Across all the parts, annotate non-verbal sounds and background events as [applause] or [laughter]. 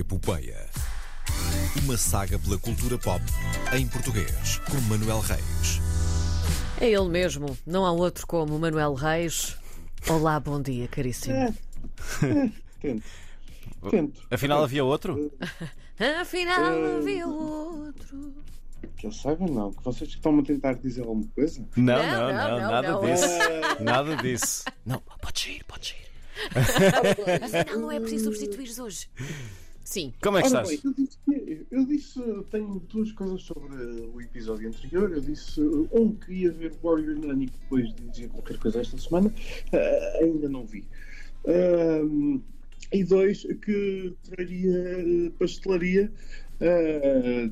Epopeia. Uma saga pela cultura pop em português, com Manuel Reis. É ele mesmo, não há outro como Manuel Reis. Olá, bom dia, caríssimo. É, é, [laughs] tento. Tento. Afinal havia outro? [laughs] Afinal Eh, havia outro. Que eu saiba, não. Que vocês estão a tentar dizer alguma coisa? Não, Não, não, não, não, não, nada não. disso. [laughs] Nada disso. Não, pode ir, pode ir. Afinal não é preciso substituir hoje. Sim, Como é que ora estás? bem, eu disse, eu disse, tenho duas coisas sobre o episódio anterior. Eu disse, um, que ia ver Warrior Nun e que depois dizia qualquer coisa esta semana. Ah, ainda não vi. Ah, e dois, que traria pastelaria. Ah,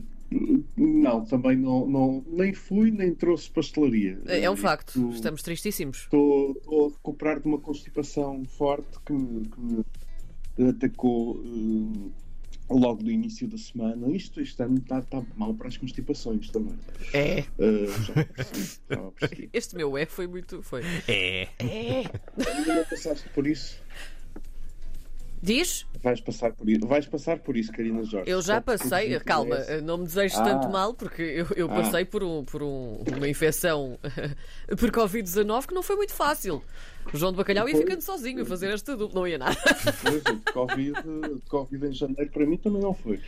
não, também não, não, nem fui, nem trouxe pastelaria. é um facto. Estamos tristíssimos. Estou, a recuperar de uma constipação forte que me, que me atacou eh, logo do início da semana. Isto este ano está, está mal para as constipações também. É. Eh, já percebi, já percebi. Este meu é foi muito. Foi. É. É. Ainda não passaste por isso? Diz? Vais passar por isso, vais passar por isso, Karina Jorge. Eu já passei, calma, não me desejo Ah. tanto mal, porque eu, eu Ah. passei por, um, por um- uma infecção [laughs] por Covid-19 que não foi muito fácil. O João de Bacalhau ia ficando sozinho a fazer esta dupla, não ia nada. Pois, de Covid, de Covid em janeiro para mim também não foi.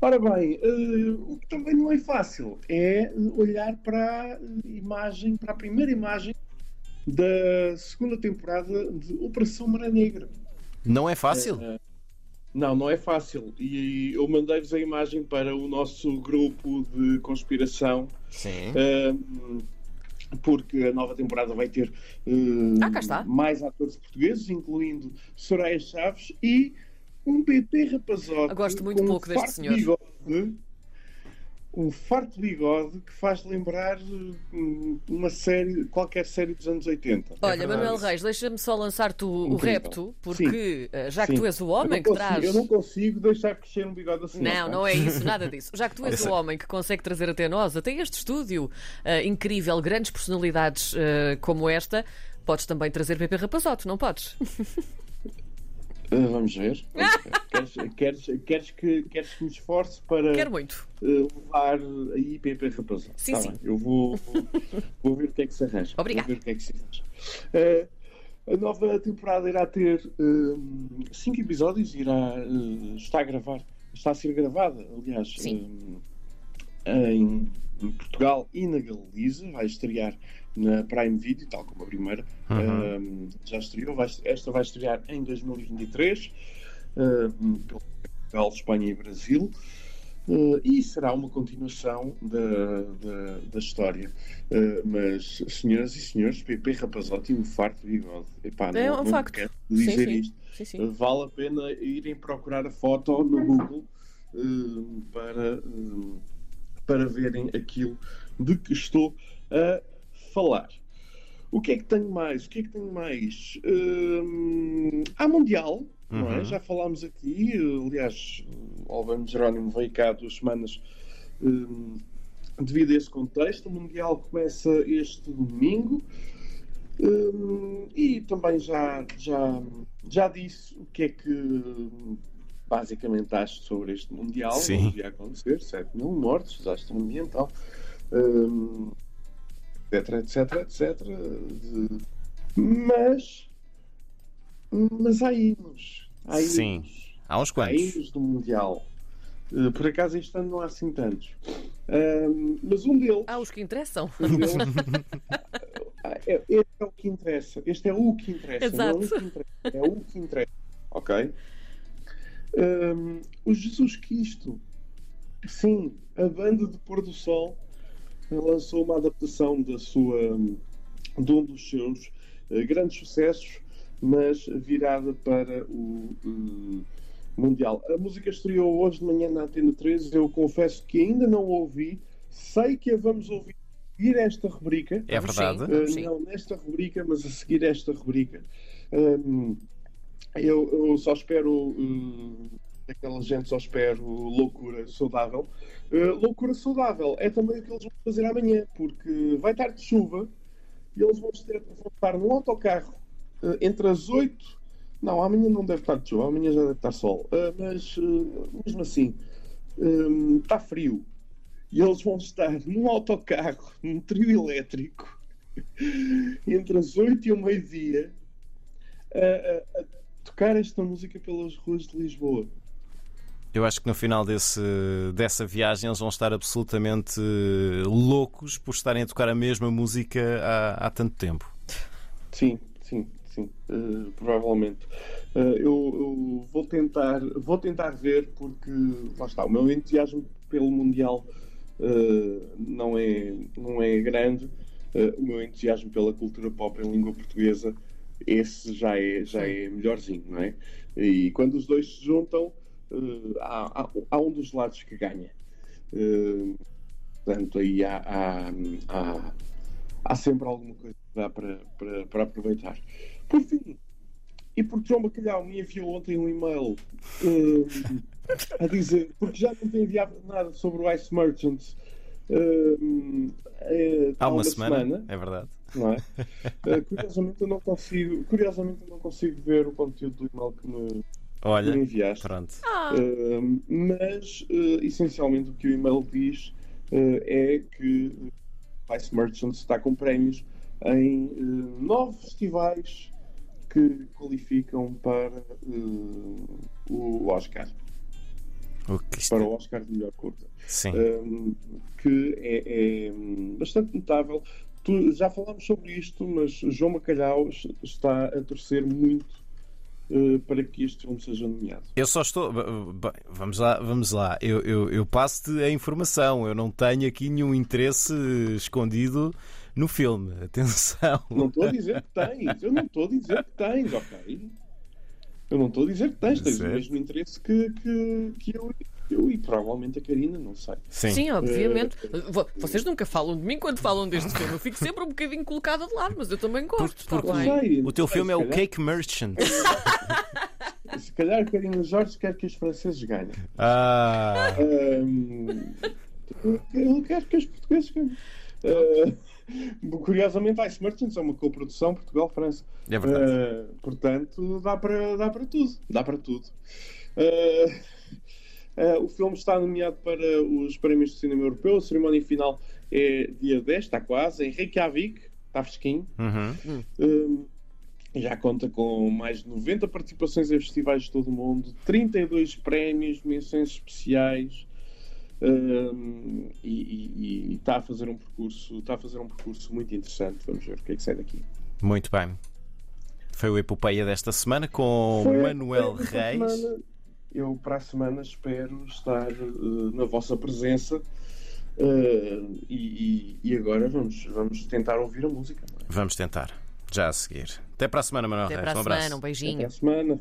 Ora bem, eh, o que também não é fácil é olhar para a imagem, para a primeira imagem da segunda temporada de Operação Maré Negra. Não é fácil? Não, não é fácil. E eu mandei-vos a imagem para o nosso grupo de conspiração. Sim. Ahm, porque a nova temporada vai ter eh, Ah, mais atores portugueses, incluindo Soraya Chaves e um PP rapazote. Eu gosto muito com pouco deste senhor. Bigode, um farto bigode que faz lembrar eh, uma série, qualquer série dos anos 80. Olha, verdade. Manuel Reis, deixa-me só lançar-te o, o repto, porque eh, já que Sim. tu és o homem que consigo- traz. Eu não consigo deixar crescer um bigode assim. Não, não é isso, [laughs] nada disso. Já que tu és o sei. homem que consegue trazer até nós, até este estúdio eh, incrível, grandes personalidades eh, como esta, podes também trazer PP Rapazote, não podes? [laughs] Ah, vamos ver. [laughs] Vamos ver. queres, queres, queres que, queres que me esforce para Quero muito. eh, levar aí PP Rapazote? Sim, Tá sim. bem, Eu vou, [laughs] vou ver o que é que se arranja. Obrigada. Vou ver o que é que se arranja. Eh, a nova temporada irá ter eh, cinco episódios, irá eh, está a gravar, está a ser gravada, aliás, eh, em, em Portugal e na Galiza, vai estrear na Prime Video, tal como a primeira. Uhum. Eh, já estreou, vai- esta vai estrear em 2023 eh, pelo Portugal, Espanha e Brasil. Eh, e será uma continuação da, da, da história. Eh, mas, senhoras e senhores, PP Rapazote e um farto de bigode. Epá, É não, um não facto. quero dizer sim. isto. Sim, sim. Vale a pena irem procurar a foto no Google eh, para, para verem aquilo de que estou a falar. O que é que tenho mais? O que é que tenho mais? Hum, há Mundial, não é? Uhum. Já falámos aqui. Aliás, o Albano Jerónimo veio cá há duas semanas hum, devido a esse contexto. O Mundial começa este domingo. Hum, e também já, já, já disse o que é que basicamente acho sobre este Mundial. Sim. Não devia acontecer, 7 mil mortos, desastre ambiental, hum, etc, etc, etc. Mas, mas há hinos. Há Sim. hinos. Há uns Há quantos. hinos do Mundial. Uh, Por acaso este ano não há assim tantos. Hum, mas um deles. Há os que interessam. um deles- Ah, é- este é o que interessa. Este é o que interessa. Não é o Exato. que interessa. É o que interessa. Ok? Hum, o Jesus Cristo. Sim, a banda de Pôr do Sol lançou uma adaptação da sua, de um dos seus eh, grandes sucessos, mas virada para o eh, Mundial. A música estreou hoje de manhã na Antena 13. Eu confesso que ainda não ouvi. Sei que a vamos ouvir seguir esta rubrica. É verdade. sim. Uh, Sim. não nesta rubrica, mas a seguir esta rubrica. Um, eu, eu só espero. Uh, aquela gente só espero loucura saudável. Uh, loucura saudável é também o que eles vão fazer amanhã, porque vai estar de chuva e eles vão, estar num autocarro uh, entre as 8 Não, amanhã não deve estar de chuva, amanhã já deve estar sol. Ah, mas mesmo assim, hum, está frio. E eles vão estar num autocarro, num trio elétrico, [laughs] entre as 8 e o meio-dia, a, a- a tocar esta música pelas ruas de Lisboa. Eu acho que no final desse, dessa viagem eles vão estar absolutamente eh, loucos por estarem a tocar a mesma música há, há tanto tempo. Sim, sim, sim, eh, provavelmente. Eh, eu, eu vou tentar, vou tentar ver porque lá está, o meu entusiasmo pelo mundial eh, não é não é grande. O meu entusiasmo pela cultura pop em língua portuguesa esse já é já é melhorzinho, não é? E quando os dois se juntam eh, há, há, há um dos lados que ganha. Eh, portanto aí há, há, há sempre alguma coisa que dá para, para, para aproveitar. Por fim, e porque João Bacalhau me enviou ontem um e-mail eh, a dizer, porque já não tem enviado nada sobre o Ice Merchants eh, eh, Há uma, semana, é verdade. não é? [laughs] Eh, curiosamente eu não consigo, curiosamente eu não consigo ver o conteúdo do e-mail que me, que me Olha, enviaste. pronto. Ah, Uh, mas uh, essencialmente o que o e-mail diz uh, é que Vice Merchants está com prémios em uh, nove festivais que qualificam para uh, o Oscar, O que isto- para o Oscar de melhor curta, Sim. Um, que é, é, hum, bastante notável. Tu- já falámos sobre isto, mas João Bacalhau está a torcer muito para que este filme seja nomeado. Eu só estou. Bem, vamos lá, vamos lá. Eu, eu, eu passo-te a informação. Eu não tenho aqui nenhum interesse escondido no filme. [laughs] Atenção. Não estou a dizer que tens, eu não estou a dizer que tens, ok? Eu não estou a dizer que tens, tens Certo. o mesmo interesse que, que, que eu, eu e provavelmente a Karina, não sei. Sim. sim, obviamente. Vo- Vocês nunca falam de mim quando falam deste [laughs] filme. Eu fico sempre um bocadinho colocada de lado, mas eu também gosto. porque- bem. Sei, O teu filme é o calhar- Cake Merchant. [laughs] Se calhar Karina Jorge quer que os franceses ganhem. Ah, quero que os portugueses ganhem. Ah, curiosamente, Ice Merchants é uma coprodução Portugal-França. é verdade. Uh, portanto, dá para, dá para tudo. Dá para tudo. Uh, uh, o filme está nomeado para os prémios de cinema europeu. A cerimónia final é dia 10, está quase, em Reykjavik, está fresquinho. Uhum. Um, já conta com mais de 90 participações em festivais de todo o mundo, 32 prémios, menções especiais. um, e, e- e está a fazer um percurso está a fazer um percurso muito interessante vamos ver o que é que sai daqui Muito bem. Foi o Epopeia desta semana com Foi- Manuel Reis. semana. Eu, para a semana, espero estar eh, na vossa presença. eh, e, e- e agora vamos, vamos tentar ouvir a música. não é? Vamos tentar. Já a seguir. Até para a semana, Manuel Até Reis. para a um abraço. semana, um Até beijinho. a semana.